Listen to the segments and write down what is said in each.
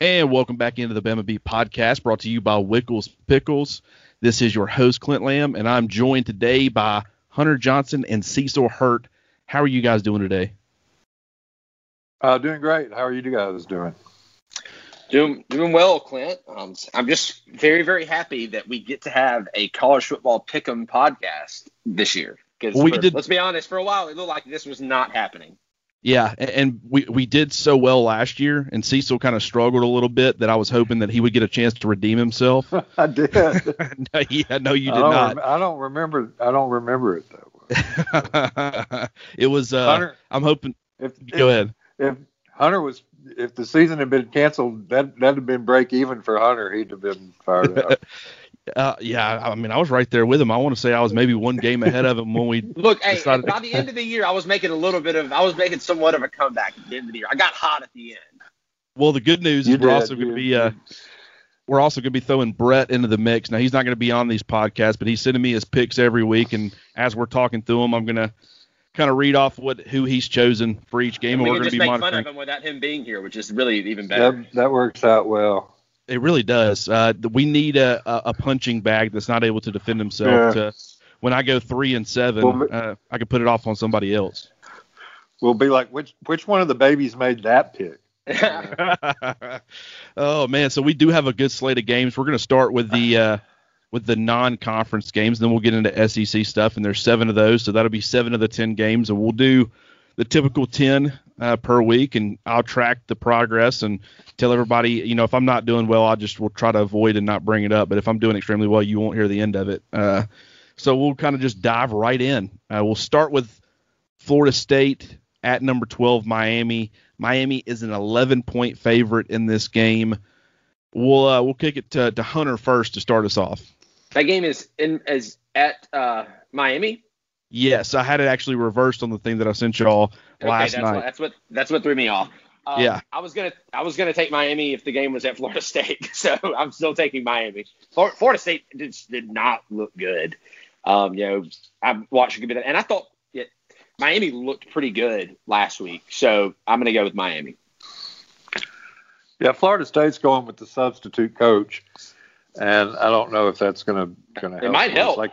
And welcome back into the Bama Beat podcast brought to you by Wickles Pickles. This is your host, Clint Lamb, and I'm joined today by Hunter Johnson and Cecil Hurt. How are you guys doing today? Uh, doing great. How are you guys doing? Doing doing well, Clint. Um, I'm just very very happy that we get to have a college football pick'em podcast this year. Because we did. Let's be honest. For a while, it looked like this was not happening. Yeah, and we we did so well last year, and Cecil kind of struggled a little bit. That I was hoping that he would get a chance to redeem himself. I did. no, yeah, no, you did I not. Rem- I don't remember. I don't remember it that way. it was. Uh, Hunter, I'm hoping. If, go if, ahead. If Hunter was, if the season had been canceled, that that'd have been break even for Hunter. He'd have been fired up. Uh, yeah, I mean, I was right there with him. I want to say I was maybe one game ahead of him when we look. Hey, by the end of the year, I was making a little bit of, I was making somewhat of a comeback at the end of the year. I got hot at the end. Well, the good news you is we're also going to be, uh, we're also going to be throwing Brett into the mix. Now he's not going to be on these podcasts, but he's sending me his picks every week, and as we're talking through them, I'm going to kind of read off what who he's chosen for each game. And we are can just make monitoring. fun of him without him being here, which is really even better. That, that works out well. It really does. Uh, we need a, a punching bag that's not able to defend himself. Yeah. To, when I go three and seven, well, uh, I can put it off on somebody else. We'll be like, which which one of the babies made that pick? oh man, so we do have a good slate of games. We're going to start with the uh, with the non-conference games, then we'll get into SEC stuff, and there's seven of those, so that'll be seven of the ten games, and we'll do the typical ten uh, per week, and I'll track the progress and tell everybody, you know, if I'm not doing well, I just will try to avoid and not bring it up. But if I'm doing extremely well, you won't hear the end of it. Uh, so we'll kind of just dive right in. Uh, we'll start with Florida State at number 12, Miami. Miami is an 11 point favorite in this game. We'll uh, we'll kick it to, to Hunter first to start us off. That game is in is at uh, Miami. Yes, I had it actually reversed on the thing that I sent y'all okay, last that's night. What, that's what that's what threw me off. Um, yeah. I was gonna I was gonna take Miami if the game was at Florida State, so I'm still taking Miami. Florida State did, did not look good. Um, you know, I watched a good bit, and I thought it, Miami looked pretty good last week, so I'm gonna go with Miami. Yeah, Florida State's going with the substitute coach, and I don't know if that's gonna gonna help. It might help. It's like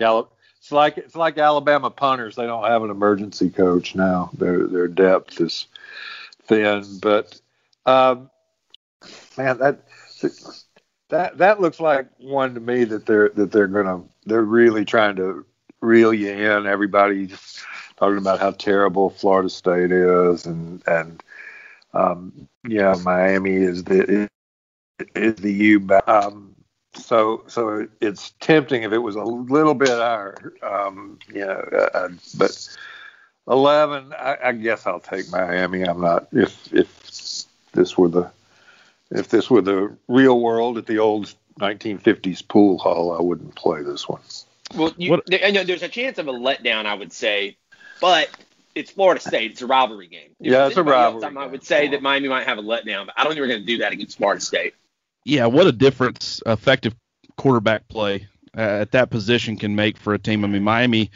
it's like it's like Alabama punters. They don't have an emergency coach now. Their their depth is thin, but um, man, that that that looks like one to me that they're that they're gonna they're really trying to reel you in. Everybody's talking about how terrible Florida State is, and and um, yeah, Miami is the is the U. Um, so so it's tempting if it was a little bit higher, um, you know, uh, but 11, I, I, guess I'll take Miami. I'm not if if this were the if this were the real world at the old 1950s pool hall, I wouldn't play this one. Well, you, there, know, there's a chance of a letdown, I would say, but it's Florida State. It's a rivalry game. If yeah, it's a rivalry. Else, I would say that Miami might have a letdown, but I don't think we're going to do that against Florida State. Yeah, what a difference effective quarterback play uh, at that position can make for a team. I mean, Miami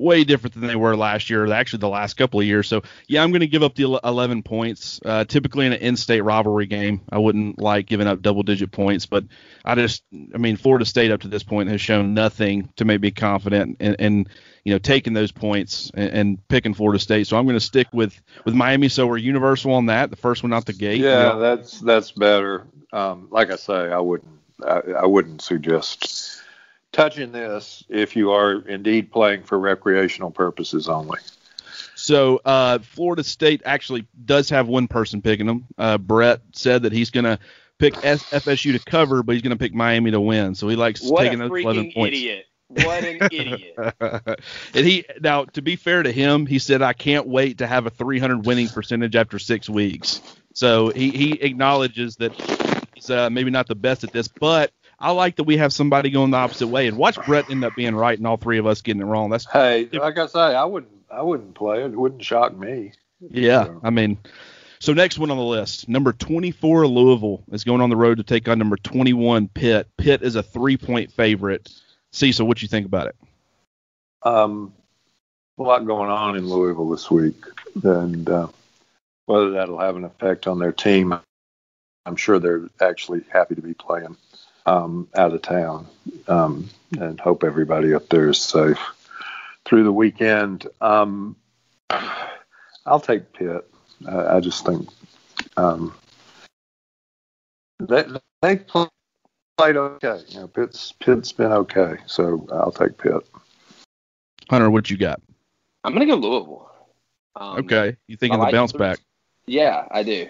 way different than they were last year, actually the last couple of years. So yeah, I'm going to give up the 11 points. Uh, typically in an in-state rivalry game, I wouldn't like giving up double-digit points, but I just, I mean, Florida State up to this point has shown nothing to make me confident in, in you know taking those points and, and, picking Florida State. So I'm going to stick with with Miami. So we're universal on that. The first one out the gate. Yeah, you know? that's that's better. Um, like I say, I wouldn't I, I wouldn't suggest touching this if you are indeed playing for recreational purposes only. So uh, Florida State actually does have one person picking them. Uh, Brett said that he's going to pick S- FSU to cover, but he's going to pick Miami to win. So he likes what taking those 11 points. Idiot. What an idiot. and he now to be fair to him, he said I can't wait to have a 300 winning percentage after 6 weeks. So he he acknowledges that he's uh, maybe not the best at this, but I like that we have somebody going the opposite way and watch Brett end up being right and all three of us getting it wrong. That's hey, like I say, I wouldn't I wouldn't play it. It wouldn't shock me. Yeah, so. I mean, so next one on the list, number 24 Louisville is going on the road to take on number 21 Pitt. Pitt is a three point favorite. Cecil, what you think about it? Um, a lot going on in Louisville this week, and uh, whether that'll have an effect on their team, I'm sure they're actually happy to be playing um, out of town, um, and hope everybody up there is safe through the weekend. Um, I'll take Pitt. I, I just think um, they they played okay. You know, Pitt's Pitt's been okay, so I'll take Pitt. Hunter, what you got? I'm gonna go Louisville. Um, okay, you thinking the like bounce back? Yeah, I do.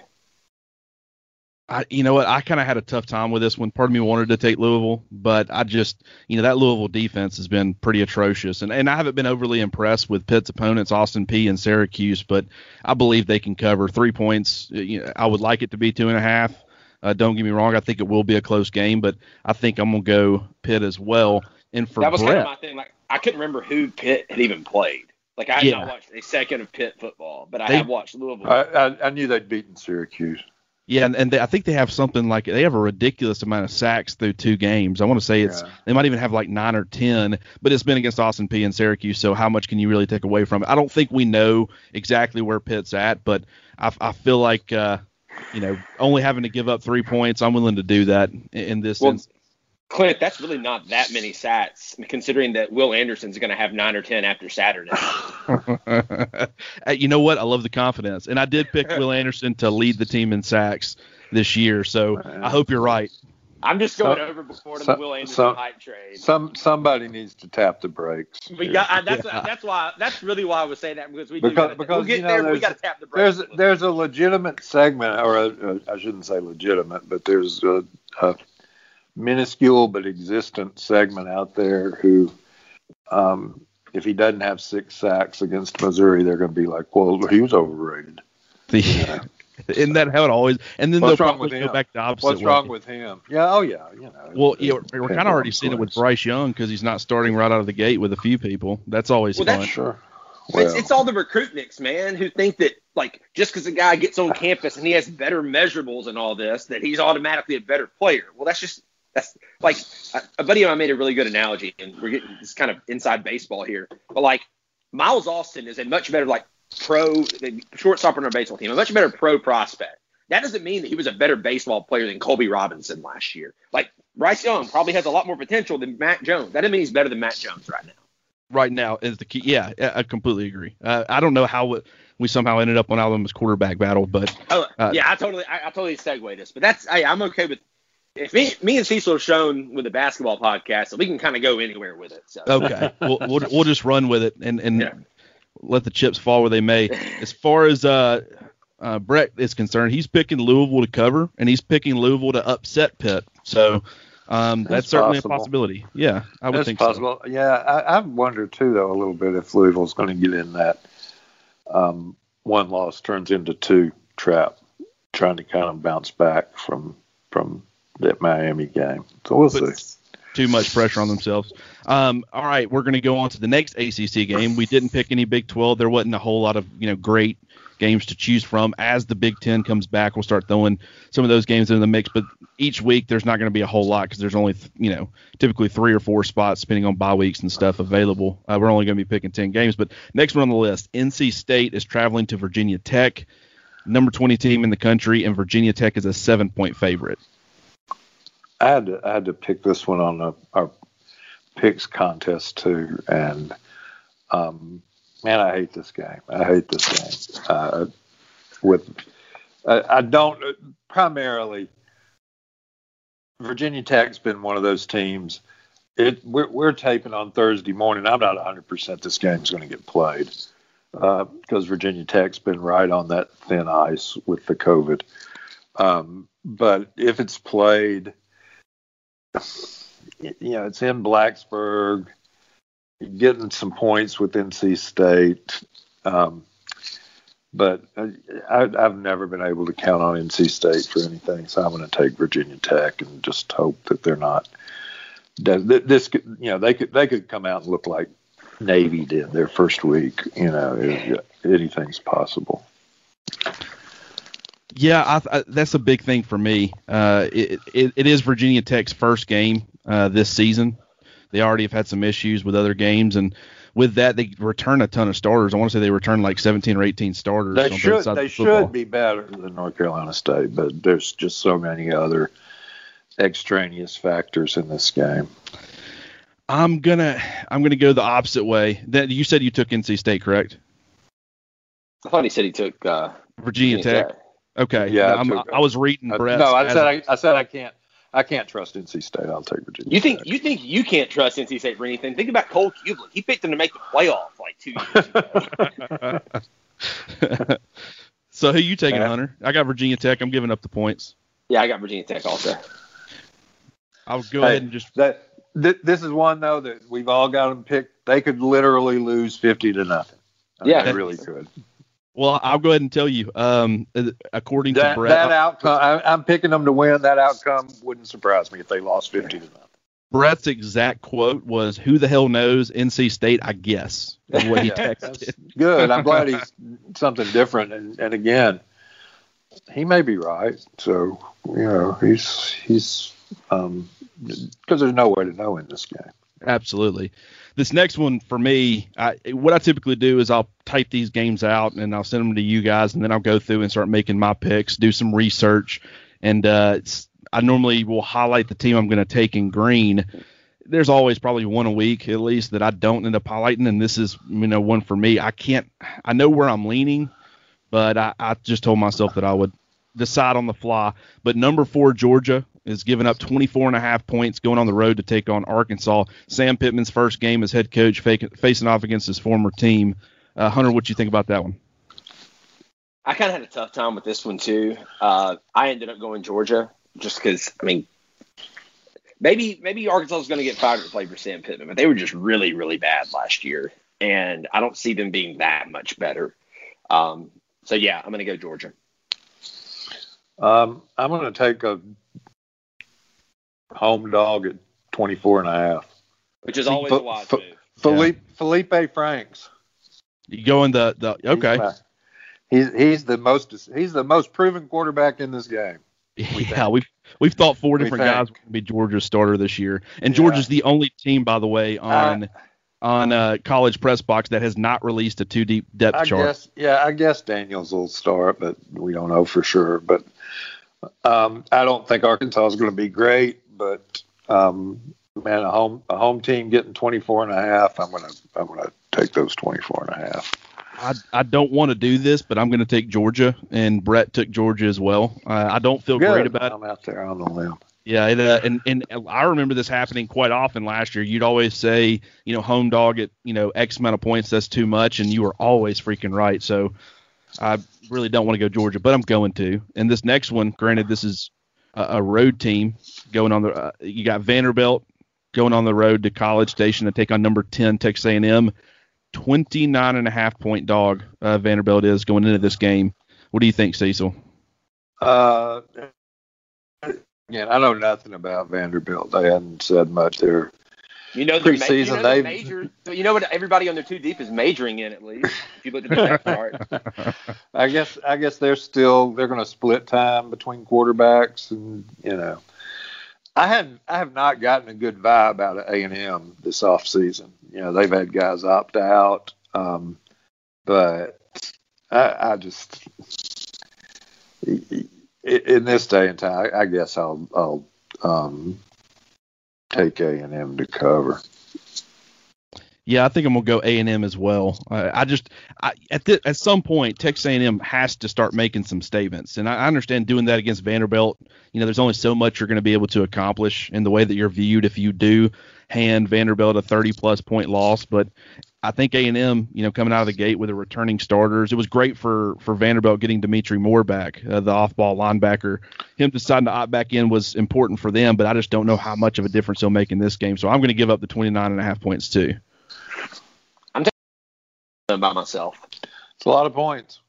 I, you know what? I kind of had a tough time with this one. Part of me wanted to take Louisville, but I just, you know, that Louisville defense has been pretty atrocious, and and I haven't been overly impressed with Pitt's opponents, Austin Peay and Syracuse, but I believe they can cover three points. You know, I would like it to be two and a half. Uh, don't get me wrong, I think it will be a close game, but I think I'm gonna go Pitt as well. And for that was Brett, kind of my thing. Like I couldn't remember who Pitt had even played. Like I had yeah. not watched a second of Pitt football, but I they, have watched Louisville. I, I, I knew they'd beaten Syracuse. Yeah, and, and they, I think they have something like they have a ridiculous amount of sacks through two games. I want to say it's yeah. they might even have like nine or ten, but it's been against Austin Peay and Syracuse. So how much can you really take away from it? I don't think we know exactly where Pitt's at, but I, I feel like uh, you know only having to give up three points, I'm willing to do that in, in this well, instance. Clint, that's really not that many sats, considering that Will Anderson's going to have nine or ten after Saturday. you know what? I love the confidence, and I did pick Will Anderson to lead the team in sacks this year. So I hope you're right. I'm just going so, over before to so, the Will Anderson so, hype trade. Some somebody needs to tap the brakes. We got I, that's yeah. that's why that's really why I was saying that because we because, gotta, because we'll get you know, there. We got to tap the brakes. There's there's a legitimate segment, or I shouldn't say legitimate, but there's a, a minuscule but existent segment out there who, um, if he doesn't have six sacks against Missouri, they're going to be like, well, he was overrated. The, Isn't that how it always? And then What's they'll probably go back to opposite. What's way. wrong with him? Yeah, oh yeah, you know. Well, yeah, we're, we're kind of already seeing it with Bryce Young because he's not starting right out of the gate with a few people. That's always well, fun. That's, sure. Well, it's, it's all the recruitniks, man, who think that like just because a guy gets on campus and he has better measurables and all this, that he's automatically a better player. Well, that's just that's like a buddy of mine made a really good analogy, and we're getting this kind of inside baseball here. But like Miles Austin is a much better like pro shortstop on our baseball team, a much better pro prospect. That doesn't mean that he was a better baseball player than Colby Robinson last year. Like Bryce Young probably has a lot more potential than Mac Jones. That doesn't mean he's better than Mac Jones right now. Right now is the key. Yeah, I completely agree. Uh, I don't know how we somehow ended up on Alabama's quarterback battle, but oh, uh, yeah, I totally, I, I totally segue this, but that's, hey, I'm okay with if me, me and Cecil have shown with the basketball podcast that we can kind of go anywhere with it. So. Okay, we'll, we'll, we'll just run with it and and yeah. let the chips fall where they may. As far as uh, uh, Brett is concerned, he's picking Louisville to cover and he's picking Louisville to upset Pitt. So um, that's, that's certainly possible. a possibility. Yeah, I would that's think possible. so. Yeah, I, I've wondered too though a little bit if Louisville's going to get in that um, one loss turns into two trap, trying to kind of bounce back from from that Miami game. So we'll Put see. Too much pressure on themselves. Um, all right, we're going to go on to the next ACC game. We didn't pick any Big 12. There wasn't a whole lot of you know great games to choose from. As the Big Ten comes back, we'll start throwing some of those games in the mix. But each week, there's not going to be a whole lot because there's only you know typically three or four spots, depending on bye weeks and stuff, available. Uh, we're only going to be picking 10 games. But next one on the list, NC State is traveling to Virginia Tech, number 20 team in the country, and Virginia Tech is a seven point favorite. I had to, I had to pick this one on the, our picks contest too, and um, man, I hate this game. I hate this game. Uh, with I, I don't primarily Virginia Tech's been one of those teams. It we're, we're taping on Thursday morning. I'm not 100 percent this game's going to get played because uh, Virginia Tech's been right on that thin ice with the COVID. Um, but if it's played you know, it's in Blacksburg, getting some points with NC State. Um, but I, have never been able to count on NC State for anything, so I'm going to take Virginia Tech and just hope that they're not. This, you know, they could they could come out and look like Navy did their first week. You know, anything's possible. Yeah, I, I, that's a big thing for me. Uh, it, it, it is Virginia Tech's first game uh, this season. They already have had some issues with other games, and with that, they return a ton of starters. I want to say they return like 17 or 18 starters. They should. They the should be better than North Carolina State, but there's just so many other extraneous factors in this game. I'm gonna I'm gonna go the opposite way. That you said you took NC State, correct? I thought he said he took uh, Virginia, Virginia Tech. Tech. Okay. Yeah, I, took, I, was reading uh, Brett. No, I said I, I, said I can't. I can't trust NC State. I'll take Virginia. You think Tech. you think you can't trust NC State for anything? Think about Cole Cubelic. He picked them to make the playoff like two years ago. so who you taking, yeah. Hunter? I got Virginia Tech. I'm giving up the points. Yeah, I got Virginia Tech also. I'll go hey, ahead and just that. Th- this is one though that we've all got them picked. They could literally lose fifty to nothing. I yeah, they really could. Well, I'll go ahead and tell you. Um, according that, to Brett, that outcome, I, am picking them to win. That outcome wouldn't surprise me if they lost 50 to nothing. Brett's exact quote was, "Who the hell knows? NC State, I guess." what he texted. good. I'm glad he's something different. And, and again, he may be right. So you know, he's he's um because there's no way to know in this game. Absolutely this next one for me, I, what I typically do is I'll type these games out and I'll send them to you guys, and then I'll go through and start making my picks, do some research, and uh, I normally will highlight the team I'm going to take in green. There's always probably one a week at least that I don't end up highlighting, and this is you know one for me. I can't, I know where I'm leaning, but I, I just told myself that I would decide on the fly. But number four, Georgia, is giving up 24 and a half points going on the road to take on Arkansas. Sam Pittman's first game as head coach facing off against his former team. Uh, Hunter, what do you think about that one? I kind of had a tough time with this one too. Uh, I ended up going Georgia just because I mean, maybe maybe Arkansas is going to get fired to play for Sam Pittman, but they were just really really bad last year, and I don't see them being that much better. Um, so yeah, I'm going to go Georgia. Um, I'm going to take a home dog at 24 and a half. Which is always F- a wise F- move. Felipe, yeah. Felipe Franks. You going the the okay. He's he's the most he's the most proven quarterback in this game. We yeah, we've we've thought four different guys would be Georgia's starter this year, and yeah. Georgia's the only team, by the way, on uh, on uh, college press box that has not released a two deep depth I chart. Guess, yeah, I guess Daniels will start, but we don't know for sure. But um, I don't think Arkansas is going to be great but um, man, a home a home team getting 24 and a half, I'm gonna I'm gonna take those 24 and a half. I, I don't want to do this, but I'm going to take Georgia, and Brett took Georgia as well. Uh, I don't feel Good. great about I'm it. I'm out there on the limb. Yeah, it, uh, and and I remember this happening quite often last year. You'd always say, you know, home dog at you know X amount of points, that's too much, and you were always freaking right. So I really don't want to go Georgia, but I'm going to. And this next one, granted, this is a, a road team going on the. Uh, you got Vanderbilt going on the road to College Station to take on number 10 Texas A&M. 29 and a half point dog uh, Vanderbilt is going into this game. What do you think, Cecil? Uh, again, I know nothing about Vanderbilt. They haven't said much there. You know, the preseason, you know major. You know what everybody on their two deep is majoring in at least. If you look at the chart. I guess I guess they're still they're going to split time between quarterbacks, and you know, I have I have not gotten a good vibe out of A and M this off season. You know, they've had guys opt out, um, but I, I just in this day and time, I guess I'll I'll um, take A and M to cover. Yeah, I think I'm gonna go A and M as well. I just I, at the, at some point Texas A and M has to start making some statements, and I, I understand doing that against Vanderbilt. You know, there's only so much you're to be able to accomplish in the way that you're viewed if you do hand Vanderbilt a 30 plus point loss. But I think A and M, you know, coming out of the gate with the returning starters, it was great for for Vanderbilt getting Dimitri Moore back, uh, the off-ball linebacker. Him deciding to opt back in was important for them, but I just don't know how much of a difference he'll make in this game. So I'm going to give up the 29 and a half points too. I'm taking by myself. It's a lot of points.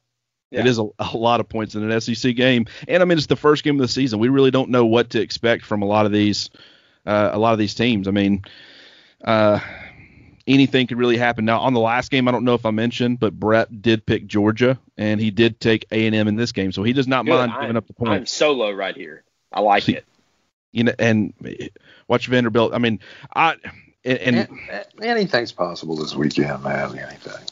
Yeah. It is a, a, lot of points in an SEC game, and I mean it's the first game of the season. We really don't know what to expect from a lot of these, uh, a lot of these teams. I mean, uh, anything could really happen. Now on the last game, I don't know if I mentioned, but Brett did pick Georgia, and he did take A and M in this game, so he does not Good. mind I'm, giving up the points. I'm solo right here. I like See, it. You know, and watch Vanderbilt. I mean, I And, and anything's possible this weekend, man. Anything.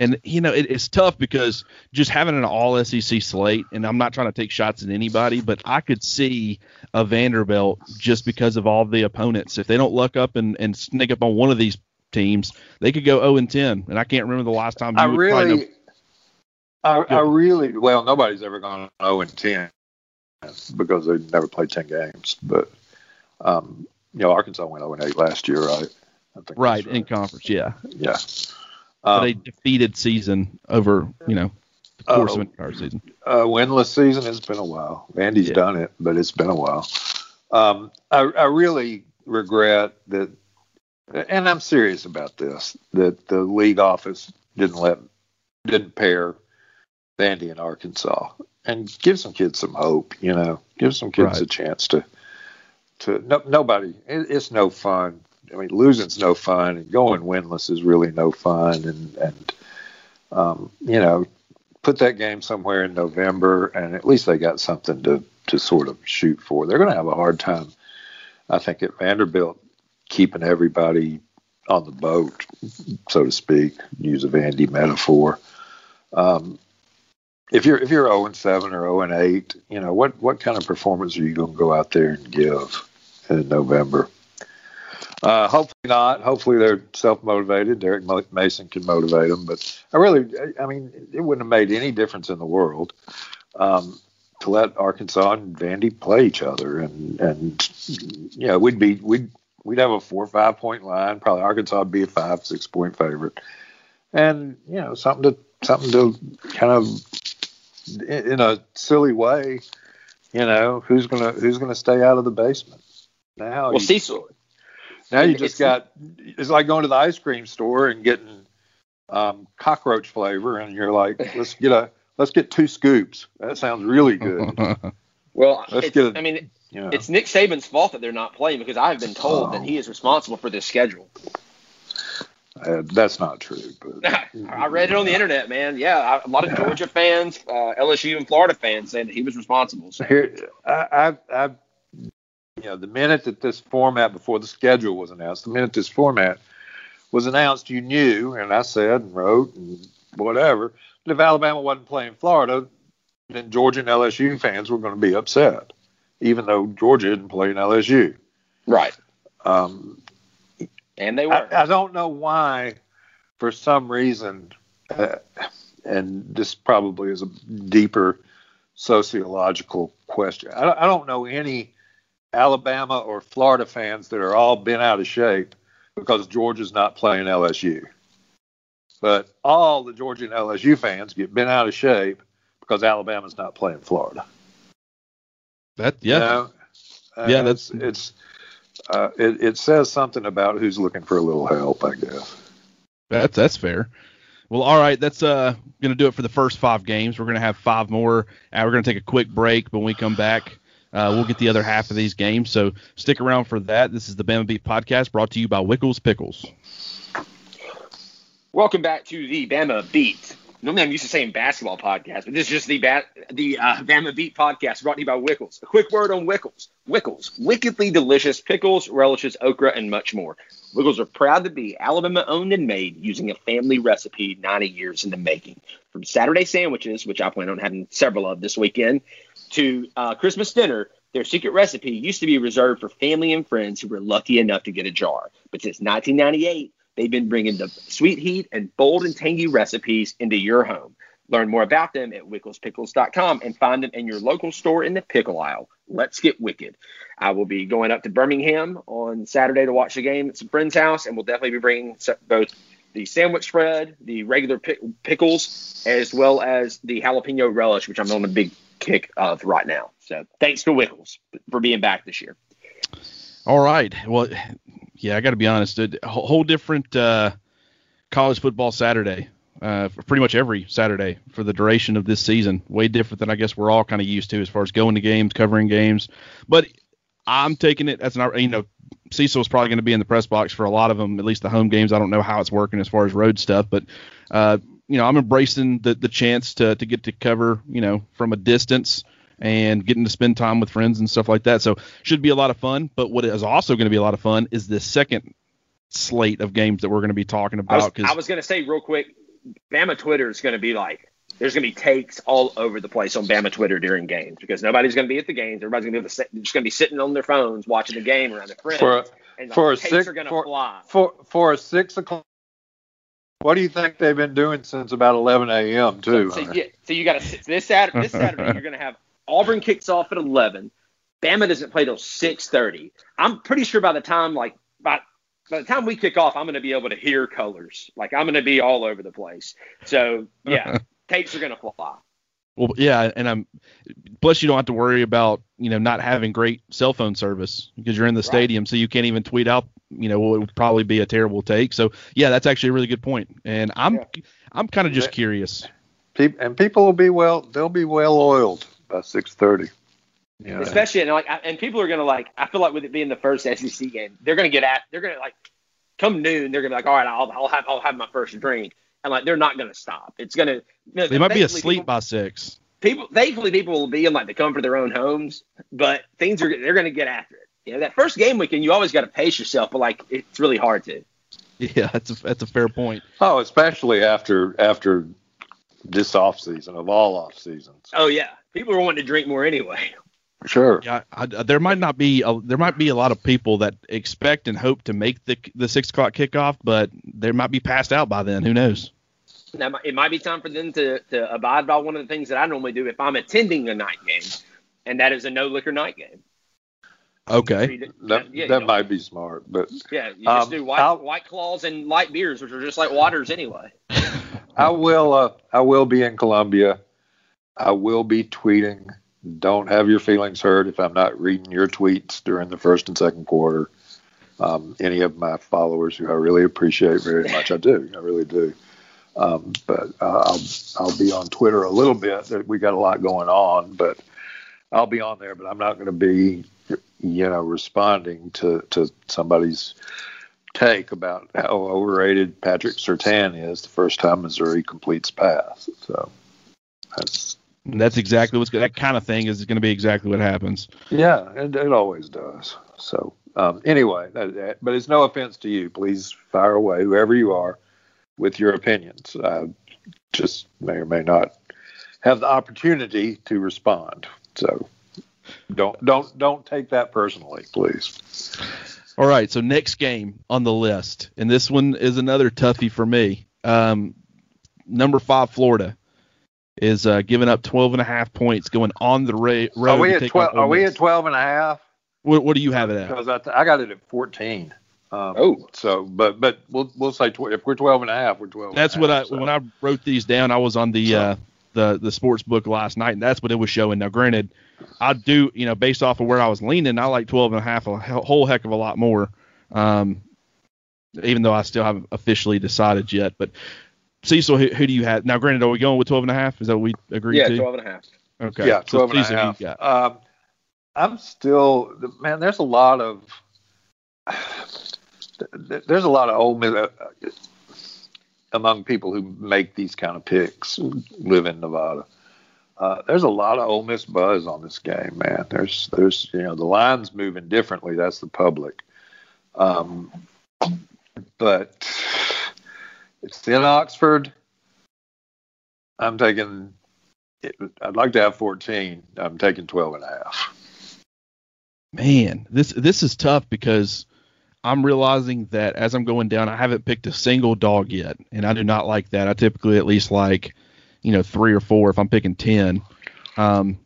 And you know it, it's tough because just having an all SEC slate, and I'm not trying to take shots at anybody, but I could see a Vanderbilt just because of all the opponents. If they don't luck up and, and sneak up on one of these teams, they could go 0 and 10. And I can't remember the last time. I really, I, I, really, well, nobody's ever gone 0 and 10 because they never played 10 games. But um, you know, Arkansas went 0 and 8 last year, right? right, right, in conference, yeah. Yeah. Um, a defeated season over, you know, the course uh, of an entire season. Uh, winless season. It's been a while. Andy's yeah. done it, but it's been a while. Um, I, I really regret that, and I'm serious about this, that the league office didn't let, didn't pair Vandy and Arkansas, and give some kids some hope. You know, give some kids right. a chance to, to no, nobody. It, it's no fun I mean, losing's no fun, and going winless is really no fun. And and um, you know, put that game somewhere in November, and at least they got something to to sort of shoot for. They're going to have a hard time, I think, at Vanderbilt keeping everybody on the boat, so to speak. Use a Vandy metaphor. Um, if you're if you're 0 and 7 or 0 and 8, you know what what kind of performance are you going to go out there and give in November? Uh, hopefully not. Hopefully they're self motivated. Derek Mason can motivate them, but I really, I mean, it wouldn't have made any difference in the world um, to let Arkansas and Vandy play each other, and and you know we'd be we'd we'd have a four or five point line. Probably Arkansas would be a five six point favorite, and you know something to something to kind of in a silly way, you know who's gonna who's gonna stay out of the basement now. Well, Cecil now you just got it's like going to the ice cream store and getting um, cockroach flavor, and you're like, let's get a let's get two scoops. That sounds really good. well. A, I mean, know. it's Nick Saban's fault that they're not playing because I've been told oh. that he is responsible for this schedule. Uh, that's not true. But I read it on the internet, man. Yeah, a lot of yeah. Georgia fans, uh, LSU and Florida fans saying that he was responsible. So. Here, I, I, I you know, the minute that this format before the schedule was announced, the minute this format was announced, you knew, and I said and wrote and whatever, that if Alabama wasn't playing Florida, then Georgia and LSU fans were going to be upset, even though Georgia didn't play in LSU. Right. Um, and they were. I, I, don't know why, for some reason, uh, and this probably is a deeper sociological question. I, I don't know any Alabama or Florida fans that are all bent out of shape because Georgia's not playing LSU. But all the Georgia and LSU fans get bent out of shape because Alabama's not playing Florida. That yeah, you know? yeah, that's it's uh, it, it says something about who's looking for a little help, I guess. That's that's fair. Well, all right, that's uh gonna do it for the first five games. We're gonna have five more. Uh, we're gonna take a quick break, but when we come back, uh, we'll get the other half of these games, so stick around for that. This is the Bama Beat podcast brought to you by Wickles Pickles. Welcome back to the Bama Beat. Normally I'm used to saying basketball podcast, but this is just the ba- the uh, Bama Beat podcast brought to you by Wickles. A quick word on Wickles. Wickles, wickedly delicious pickles, relishes, okra, and much more. Wickles are proud to be Alabama owned and made using a family recipe 90 years in the making. From Saturday sandwiches, which I plan on having several of this weekend, to uh, Christmas dinner, their secret recipe used to be reserved for family and friends who were lucky enough to get a jar. But since 1998, they've been bringing the sweet heat and bold and tangy recipes into your home. Learn more about them at wicklespickles.com and find them in your local store in the pickle aisle. Let's get wicked. I will be going up to Birmingham on Saturday to watch the game at some friend's house, and we'll definitely be bringing both the sandwich spread, the regular pickles, as well as the jalapeno relish, which I'm on a big kick of right now. So thanks to Wickles for being back this year. All right. Well, yeah, I got to be honest. A whole different uh, college football Saturday, uh, pretty much every Saturday for the duration of this season. Way different than I guess we're all kind of used to as far as going to games, covering games. But I'm taking it as an, you know, Cecil's probably going to be in the press box for a lot of them, at least the home games. I don't know how it's working as far as road stuff, but uh, you know, I'm embracing the the chance to to get to cover, you know, from a distance and getting to spend time with friends and stuff like that. So should be a lot of fun. But what is also going to be a lot of fun is the second slate of games that we're going to be talking about. I was, was going to say real quick, Bama Twitter is going to be like there's going to be takes all over the place on Bama Twitter during games because nobody's going to be at the games. Everybody's going to be just going to be sitting on their phones watching the game around their friends. For a, and for a six, for, for, for a six o'clock. What do you think they've been doing since about 11 a.m. too? So, so, yeah, so you got to this Saturday. This Saturday you're going to have Auburn kicks off at 11. Bama doesn't play till 6:30. I'm pretty sure by the time like by by the time we kick off, I'm going to be able to hear colors. Like I'm going to be all over the place. So yeah, tapes are going to fly. Well, yeah, and I'm plus you don't have to worry about you know not having great cell phone service because you're in the right. stadium, so you can't even tweet out you know what would probably be a terrible take. So yeah, that's actually a really good point. point, and I'm yeah. I'm kind of just curious. And people will be well, they'll be well oiled by 6:30. Yeah. Especially and like and people are gonna like I feel like with it being the first SEC game, they're gonna get at they're gonna like come noon, they're gonna be like, all right, I'll I'll have I'll have my first drink and like they're not going to stop. It's going to. You know, they might be asleep people, by six. People, thankfully, people will be in like the comfort of their own homes, but things are they're going to get after it. You know, that first game weekend, you always got to pace yourself, but like it's really hard to. Yeah, that's a that's a fair point. Oh, especially after after this off season of all off seasons. Oh yeah, people are wanting to drink more anyway. Sure. Yeah, I, there might not be a, there might be a lot of people that expect and hope to make the the six o'clock kickoff, but they might be passed out by then. Who knows? Now, it might be time for them to, to abide by one of the things that I normally do if I'm attending a night game, and that is a no liquor night game. Okay. That, yeah, that know, might be smart, but yeah, you just um, do white, white claws and light beers, which are just like waters anyway. I will. Uh, I will be in Columbia. I will be tweeting. Don't have your feelings hurt if I'm not reading your tweets during the first and second quarter. Um, any of my followers who I really appreciate very much, I do. I really do. Um, but uh, I'll I'll be on Twitter a little bit. We got a lot going on, but I'll be on there. But I'm not going to be, you know, responding to to somebody's take about how overrated Patrick Surtain is the first time Missouri completes pass. So that's that's exactly what's that kind of thing is going to be exactly what happens. Yeah, it, it always does. So um, anyway, that, that, but it's no offense to you. Please fire away, whoever you are with your opinions. I just may or may not have the opportunity to respond. So don't don't don't take that personally, please. All right, so next game on the list, and this one is another toughie for me. Um, number five, Florida is uh, giving up 12 and a half points going on the ra- road. Are we at 12? Are we at 12 and a half? What, what do you have it at? Because I, th- I got it at 14. Um, oh, so but but we'll we'll say tw- if we're 12 and a half, we're 12. That's what half, I so. when I wrote these down. I was on the so. uh, the the sports book last night, and that's what it was showing. Now, granted, I do you know based off of where I was leaning, I like 12 and a half a whole heck of a lot more. Um, even though I still haven't officially decided yet, but Cecil, who, who, do you have now? Granted, are we going with 12 and a half? Is that what we agreed yeah, to? Yeah, 12 and a half. Okay. Yeah, 12 so and Cecil, a half. Um, I'm still man. There's a lot of there's a lot of old uh, among people who make these kind of picks live in Nevada. Uh, there's a lot of Ole Miss buzz on this game, man. There's there's you know the lines moving differently. That's the public, um, but it's in Oxford. I'm taking. I'd like to have 14. I'm taking 12 and a half. Man, this this is tough because I'm realizing that as I'm going down, I haven't picked a single dog yet, and I do not like that. I typically at least like, you know, three or four if I'm picking ten. Um,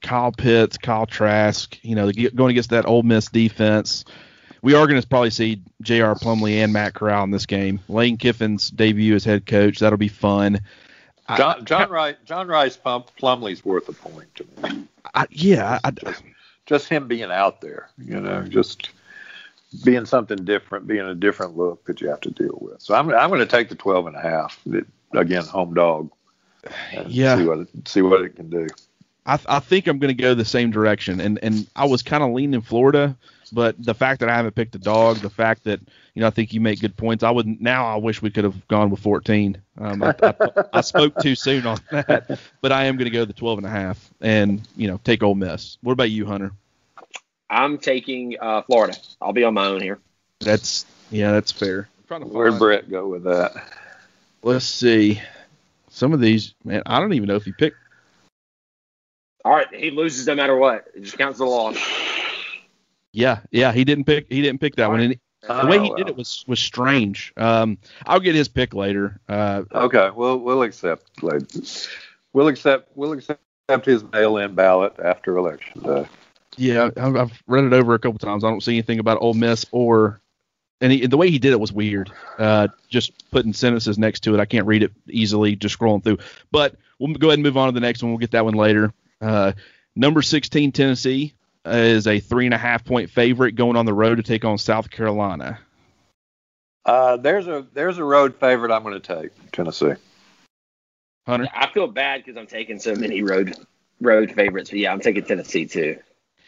Kyle Pitts, Kyle Trask, you know, going against that Ole Miss defense. We are going to probably see J.R. Plumlee and Matt Corral in this game. Lane Kiffin's debut as head coach. That'll be fun. John, John Rice, John Rhys Plumlee's worth a point to me. I, yeah, I, I, just him being out there, you know, just being something different, being a different look that you have to deal with. So I'm I'm going to take the 12 and a half. again, home dog. yeah. See what it, see what it can do. I, I think I'm going to go the same direction, and and I was kind of leaning Florida, but the fact that I haven't picked a dog, the fact that you know I think you make good points. I would now I wish we could have gone with 14. Um, I, I, I, spoke too soon on that, but I am going to go the 12 and a half, and you know take Ole Miss. What about you, Hunter? I'm taking uh, Florida. I'll be on my own here. That's yeah, that's fair. Where'd Brett go with that? Let's see. Some of these, man, I don't even know if he picked. All right, he loses no matter what. It just counts the loss. Yeah, yeah, he didn't pick. He didn't pick that one. And the way he oh, did it was was strange. Um, I'll get his pick later. Uh, okay, we'll we'll accept. We'll accept. We'll accept his mail-in ballot after election day. Yeah, I've read it over a couple times. I don't see anything about Ole Miss or, and he, the way he did it was weird. Uh, just putting sentences next to it, I can't read it easily. Just scrolling through. But we'll go ahead and move on to the next one. We'll get that one later. Uh, number 16 Tennessee is a three and a half point favorite going on the road to take on South Carolina. Uh, there's a there's a road favorite I'm going to take Tennessee. Hunter, I feel bad because I'm taking so many road road favorites, but yeah, I'm taking Tennessee too.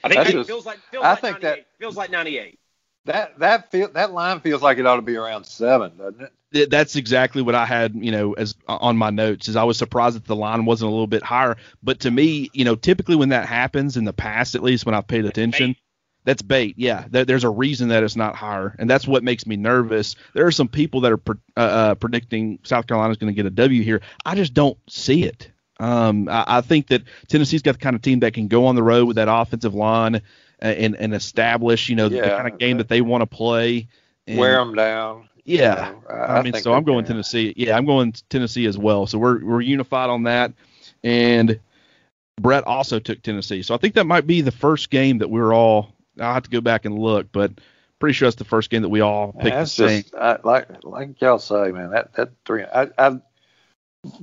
I think it feels like feels I like think that feels like 98. That that feel that line feels like it ought to be around seven, doesn't it? That's exactly what I had, you know, as on my notes. Is I was surprised that the line wasn't a little bit higher, but to me, you know, typically when that happens in the past, at least when I've paid attention, that's bait. Yeah, there's a reason that it's not higher, and that's what makes me nervous. There are some people that are uh, uh, predicting South Carolina's going to get a W here. I just don't see it. Um, I, I, think that Tennessee's got the kind of team that can go on the road with that offensive line and and establish, you know, yeah, the kind of game that they want to play. And, wear them down. Yeah, you know, I, I, mean, so I'm going can. Tennessee. Yeah, I'm going Tennessee as well. So we're we're unified on that, and Brett also took Tennessee. So I think that might be the first game that we're all. I'll have to go back and look, but pretty sure that's the first game that we all picked the same. Just, I, like like y'all say, man, that that three. I, I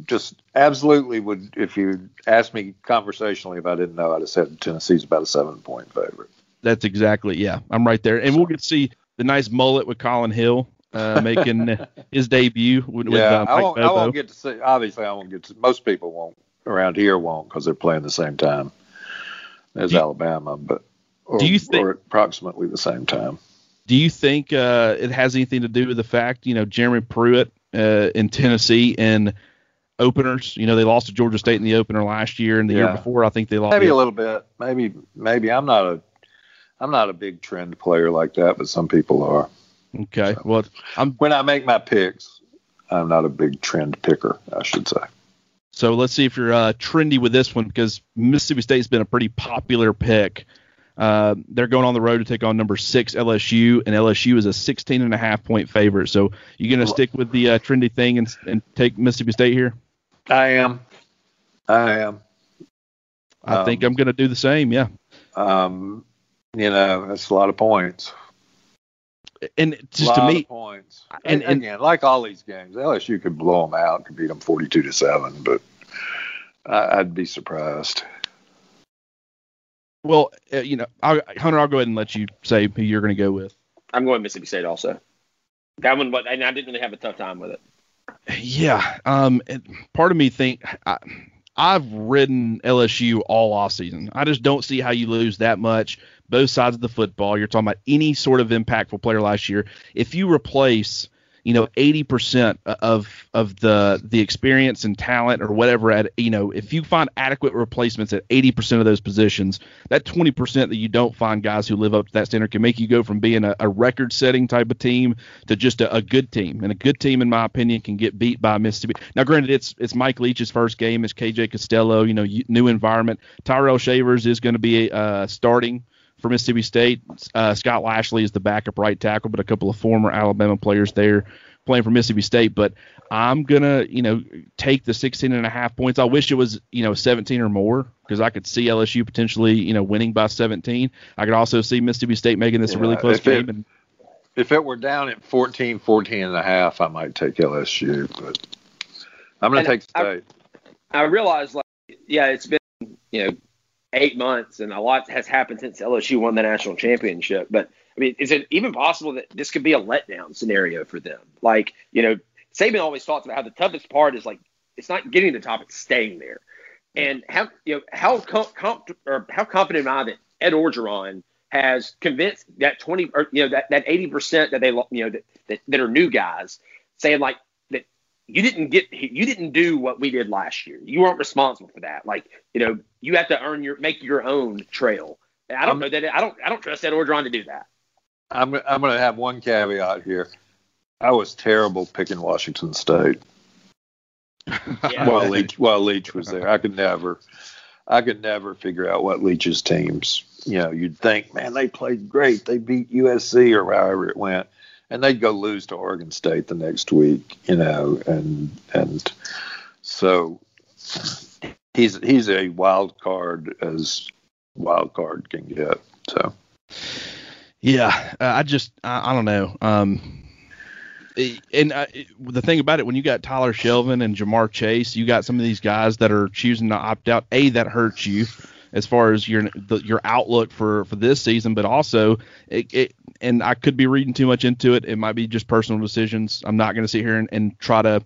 just absolutely would if you asked me conversationally if I didn't know, I'd have said Tennessee's about a seven point favorite. That's exactly yeah. I'm right there, and we'll get to see the nice mullet with Collin Hill uh, making his debut with, yeah, with uh, I, won't, I won't get to see. Obviously, I won't get to. Most people won't around here won't because they're playing the same time as you, Alabama, but or, do you think, approximately the same time. Do you think uh, it has anything to do with the fact you know Jeremy Pruitt uh, in Tennessee and openers. You know, they lost to Georgia State in the opener last year, and the yeah. year before, I think they lost. Maybe a little bit. Maybe, maybe I'm not a, I'm not a big trend player like that, but some people are. Okay. So, well, I'm when I make my picks, I'm not a big trend picker, I should say. So let's see if you're uh, trendy with this one because Mississippi State's been a pretty popular pick. Uh, they're going on the road to take on number six LSU, and LSU is a 16 and a half point favorite. So you are going to stick with the uh, trendy thing and, and take Mississippi State here? I am. I am. I um, think I'm going to do the same. Yeah. Um, you know, that's a lot of points. And just to me, points. And, and, again, like all these games, LSU could blow them out, could beat them 42 to seven, but I, would be surprised. Well, uh, you know, I'll, Hunter, I'll go ahead and let you say who you're going to go with. I'm going Mississippi State also. That one, but and I didn't really have a tough time with it. Yeah. Um. Part of me think I, I've ridden LSU all off season. I just don't see how you lose that much. Both sides of the football. You're talking about any sort of impactful player last year. If you replace you know 80% of of the the experience and talent or whatever at you know if you find adequate replacements at 80% of those positions that 20% that you don't find guys who live up to that standard can make you go from being a, a record setting type of team to just a, a, good team and a good team in my opinion can get beat by Mississippi now granted it's it's Mike Leach's first game it's KJ Costello you know new environment Tyrell Shavers is going to be uh, starting for Mississippi State. Uh, Scott Lashley is the backup right tackle, but a couple of former Alabama players there playing for Mississippi State. But I'm gonna, you know, take the 16 and a half points. I wish it was, you know, 17 or more because I could see LSU potentially, you know, winning by 17. I could also see Mississippi State making this yeah, a really close game. It, and, if it were down at 14, 14 and a half, I might take LSU, but I'm going to take State. I, I realize, like, yeah, it's been, you know, eight months, and a lot has happened since LSU won the national championship. But I mean, is it even possible that this could be a letdown scenario for them? Like, you know, Saban always talks about how the toughest part is like it's not getting the top; it's staying there. And how you know how com- com- or how confident am I that Ed Orgeron has convinced that twenty or you know that that eighty percent that they you know that, that that are new guys saying like you didn't get you didn't do what we did last year. You weren't responsible for that. Like you know, you have to earn your make your own trail I don't I'm, know that I don't I don't trust Ed Orgeron to do that. I'm I'm going to have one caveat here. I was terrible picking Washington State. yeah. While Leach while Leach was there, I could never I could never figure out what Leach's teams. You know, you'd think, man, they played great. They beat USC or however it went, and they'd go lose to Oregon State the next week. You know, and and so he's he's a wild card as wild card can get. So. Yeah, I just I, I, don't know. Um, and uh, the thing about it, when you got Tyler Shelvin and Ja'Marr Chase, you got some of these guys that are choosing to opt out. A that hurts you as far as your the, your outlook for for this season, but also it, it, and I could be reading too much into it. It might be just personal decisions. I'm not going to sit here and, and try to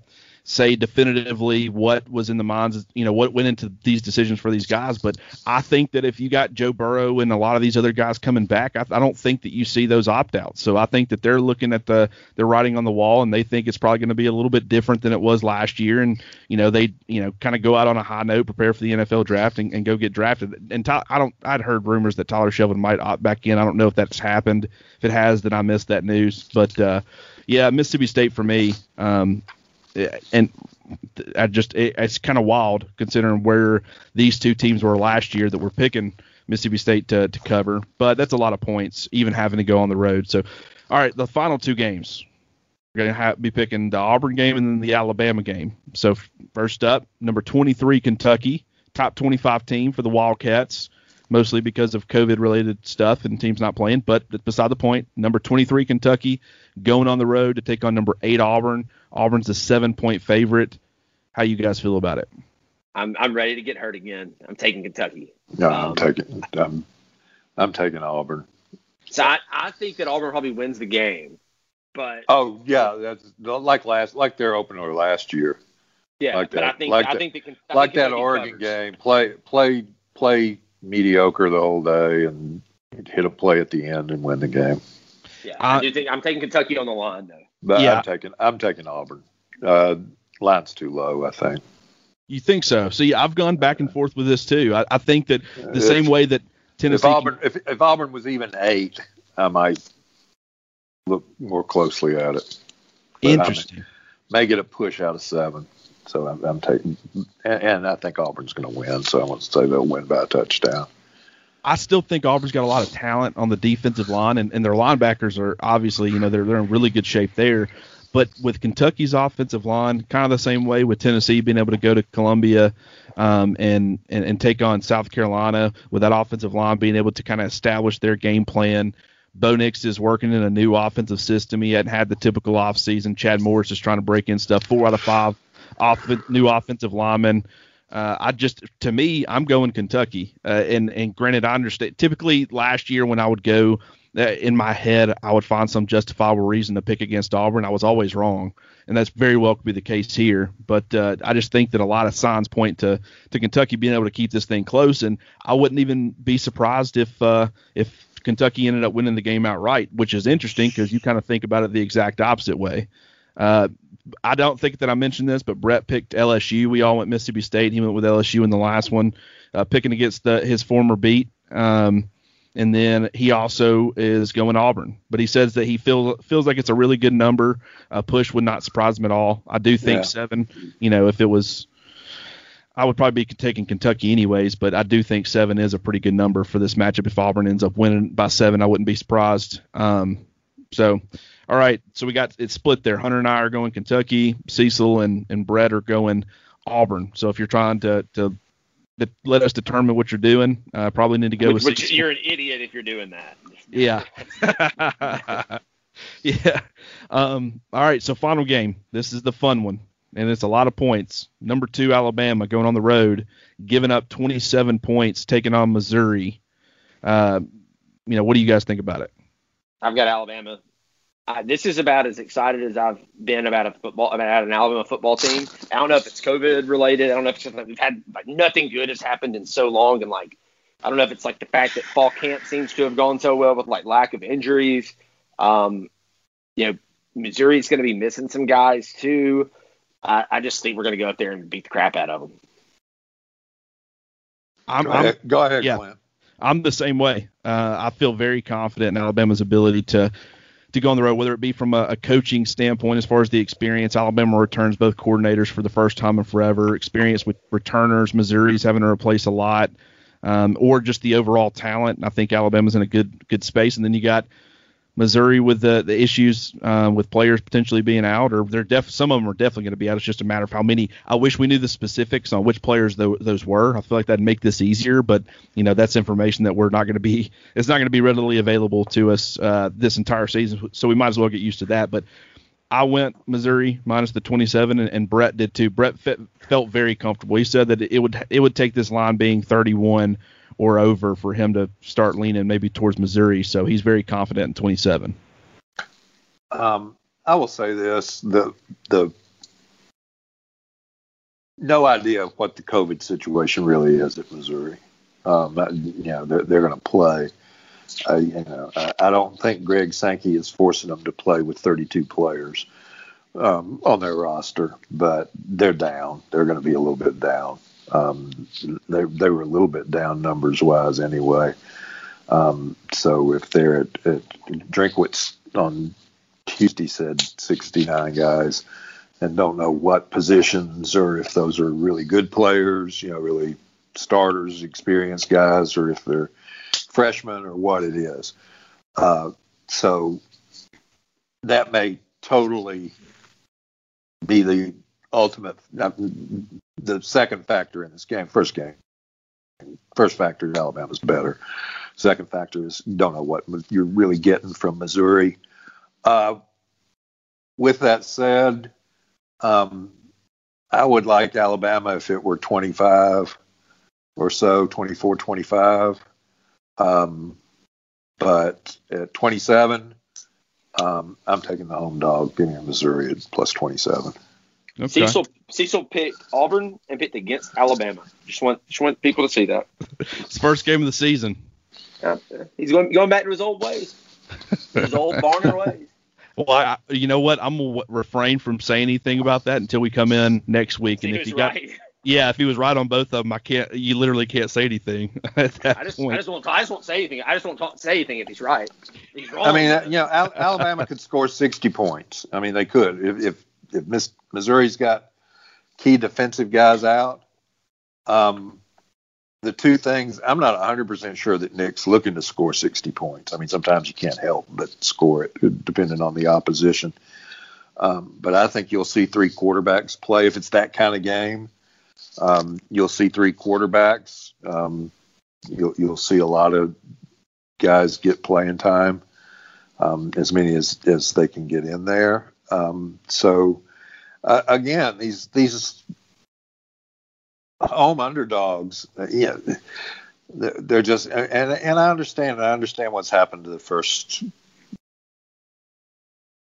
say definitively what was in the minds, you know, what went into these decisions for these guys. But I think that if you got Joe Burrow and a lot of these other guys coming back, I, I don't think that you see those opt outs. So I think that they're looking at the they're writing on the wall and they think it's probably going to be a little bit different than it was last year. And you know they you know kind of go out on a high note, prepare for the NFL draft, and, and go get drafted. And I don't I'd heard rumors that Tyler Shelvin might opt back in. I don't know if that's happened. If it has, then I missed that news. But uh, yeah, Mississippi State for me. Um, and I just it, it's kind of wild considering where these two teams were last year that we're picking Mississippi State to, to cover. But that's a lot of points, even having to go on the road. So, all right, the final two games. We're going to have, be picking the Auburn game and then the Alabama game. So, first up, number 23, Kentucky, top 25 team for the Wildcats, mostly because of COVID related stuff and teams not playing. But beside the point, number 23, Kentucky, going on the road to take on number 8, Auburn. Auburn's a seven point favorite. How you guys feel about it? I'm I'm ready to get hurt again. I'm taking Kentucky. No, um, I'm taking I'm I'm taking Auburn. So I, I think that Auburn probably wins the game, but oh yeah, that's like last like their opener last year. Yeah, like but that, I think like I think the, I like that Oregon covers. game. Play play play mediocre the whole day and hit a play at the end and win the game. Yeah, I, I do think I'm taking Kentucky on the line though. But yeah. I'm taking I'm taking Auburn. Uh, line's too low, I think. You think so? See, I've gone back and forth with this too. I, I think that the same way that Tennessee. If Auburn, if, if Auburn was even eight, I might look more closely at it. But Interesting. I may, may, get a push out of seven. So I'm, I'm taking, and, and, I think Auburn's going to win. So I want to say they'll win by a touchdown. I still think Auburn's got a lot of talent on the defensive line, and, and their linebackers are obviously, you know, they're they're in really good shape there. But with Kentucky's offensive line, kind of the same way with Tennessee being able to go to Columbia um, and, and and take on South Carolina with that offensive line being able to kind of establish their game plan. Bo Nix is working in a new offensive system. He hadn't had the typical offseason. Chad Morris is trying to break in stuff. Four out of five off, new offensive linemen. Uh, I just, to me, I'm going Kentucky. Uh, and and granted, I understand. Typically, last year when I would go uh, in my head, I would find some justifiable reason to pick against Auburn. I was always wrong, and that's very well could be the case here. But uh, I just think that a lot of signs point to to Kentucky being able to keep this thing close, and I wouldn't even be surprised if uh, if Kentucky ended up winning the game outright, which is interesting because you kind of think about it the exact opposite way. Uh, I don't think that I mentioned this, but Brett picked LSU. We all went Mississippi State. He went with LSU in the last one, uh, picking against the, his former beat. Um, and then he also is going Auburn, but he says that he feels feels like it's a really good number. A push would not surprise him at all. I do think yeah. seven. You know, if it was, I would probably be taking Kentucky anyways, but I do think seven is a pretty good number for this matchup. If Auburn ends up winning by seven, I wouldn't be surprised. Um, so all right, so we got it split there. Hunter and I are going Kentucky. Cecil and and Brett are going Auburn. So if you're trying to to, to let us determine what you're doing, uh, probably need to go which, with. Which you're an idiot if you're doing that. Yeah. yeah. Um, all right. So final game. This is the fun one, and it's a lot of points. Number two Alabama going on the road, giving up 27 points, taking on Missouri. Uh, you know, what do you guys think about it? I've got Alabama uh, this is about as excited as I've been about a football about an Alabama football team. I don't know if it's COVID related. I don't know if it's something we've had like nothing good has happened in so long, and like I don't know if it's like the fact that fall camp seems to have gone so well with like lack of injuries. Um, you know, Missouri's going to be missing some guys too. I, I just think we're going to go up there and beat the crap out of them. I'm, go ahead, I'm, go ahead yeah. Glenn. I'm the same way. Uh, I feel very confident in Alabama's ability to to go on the road, whether it be from a, a, coaching standpoint as far as the experience. Alabama returns both coordinators for the first time in forever. Experience with returners, Missouri's having to replace a lot, um, or just the overall talent. I think Alabama's in a good good space. And then you got Missouri with the the issues uh, with players potentially being out, or they're def some of them are definitely going to be out. It's just a matter of how many. I wish we knew the specifics on which players th- those were. I feel like that'd make this easier, but you know that's information that we're not going to be. It's not going to be readily available to us uh, this entire season, so we might as well get used to that. But I went Missouri minus the 27, and, and Brett did too. Brett fe- felt very comfortable. He said that it would it would take this line being 31 or over for him to start leaning maybe towards Missouri. So he's very confident in 27. Um, I will say this: the the no idea what the COVID situation really is at Missouri. Um, you know, they're, they're going to play. Uh, you know, I, I, don't think Greg Sankey is forcing them to play with 32 players um, on their roster, but they're down. They're going to be a little bit down. Um, they they were a little bit down numbers wise anyway. Um, so if they're at, at Drinkwitz on Tuesday said 69 guys and don't know what positions or if those are really good players, you know, really starters, experienced guys, or if they're freshmen or what it is. Uh, so that may totally be the ultimate, the second factor in this game. First game, first factor is Alabama's better. Second factor is don't know what you're really getting from Missouri. Uh, with that said, um, I would like Alabama if it were 25 or so, 24, 25. Um, but at 27, um, I'm taking the home dog, giving Missouri at plus 27. Okay. Cecil Cecil picked Auburn and picked against Alabama. Just want just want people to see that. it's first game of the season. Uh, he's going going back to his old ways, his old Barner ways. Well, I, you know what? I'm gonna refrain from saying anything about that until we come in next week. and if you got, right. yeah, if he was right on both of them, I can't. You literally can't say anything. at that I just, I just won't. I just won't say anything. I just won't talk, say anything if he's right. If he's wrong. I mean, you know, Alabama could score 60 points. I mean, they could if if, if Missouri's got key defensive guys out. Um, the two things I'm not 100% sure that Nick's looking to score 60 points. I mean, sometimes you can't help but score it depending on the opposition. Um, but I think you'll see three quarterbacks play if it's that kind of game. Um, you'll see three quarterbacks. Um, you'll, you'll see a lot of guys get playing time, um, as many as, as they can get in there. Um, so uh, again, these these home underdogs, uh, yeah, they're just and and I understand I understand what's happened to the first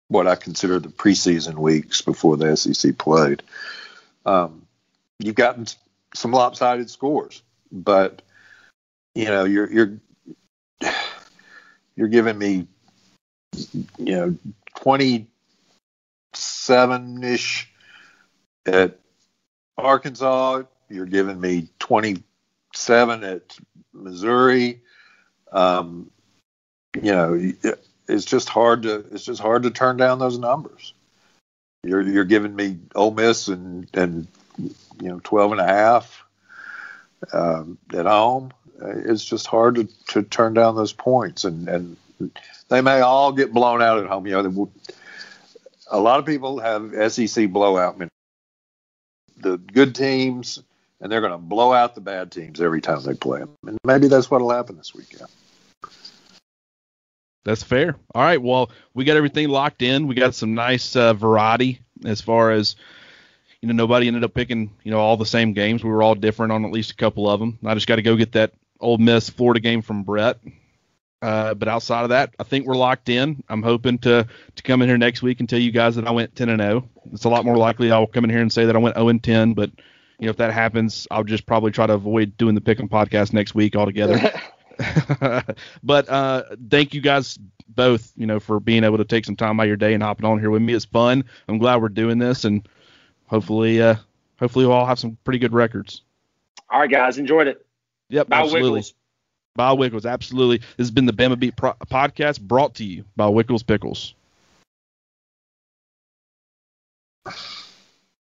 what I consider the preseason weeks before the SEC played. Um, you've gotten some lopsided scores, but you know you're you're you're giving me you know twenty seven ish at Arkansas. You're giving me 27 at Missouri. Um, you know, it's just hard to it's just hard to turn down those numbers. You're you're giving me Ole Miss and and you know 12 and a half um, at home. It's just hard to, to turn down those points, and and they may all get blown out at home. You know, a lot of people have SEC blowout. The good teams, and they're going to blow out the bad teams every time they play them. And maybe that's what'll happen this weekend. That's fair. All right. Well, we got everything locked in. We got some nice uh, variety as far as you know. Nobody ended up picking you know all the same games. We were all different on at least a couple of them. I just got to go get that Ole Miss Florida game from Brett. Uh, but outside of that, I think we're locked in. I'm hoping to to come in here next week and tell you guys that I went 10 and 0. It's a lot more likely I'll come in here and say that I went 0 and 10. But you know, if that happens, I'll just probably try to avoid doing the pick 'em podcast next week altogether. but uh, thank you guys both, you know, for being able to take some time out of your day and hopping on here with me. It's fun. I'm glad we're doing this, and hopefully, uh, hopefully we'll all have some pretty good records. All right, guys, enjoyed it. Yep, Bye, absolutely. Wickles. By Wickles. Absolutely. This has been the Bama Beat Pro- podcast brought to you by Wickles Pickles.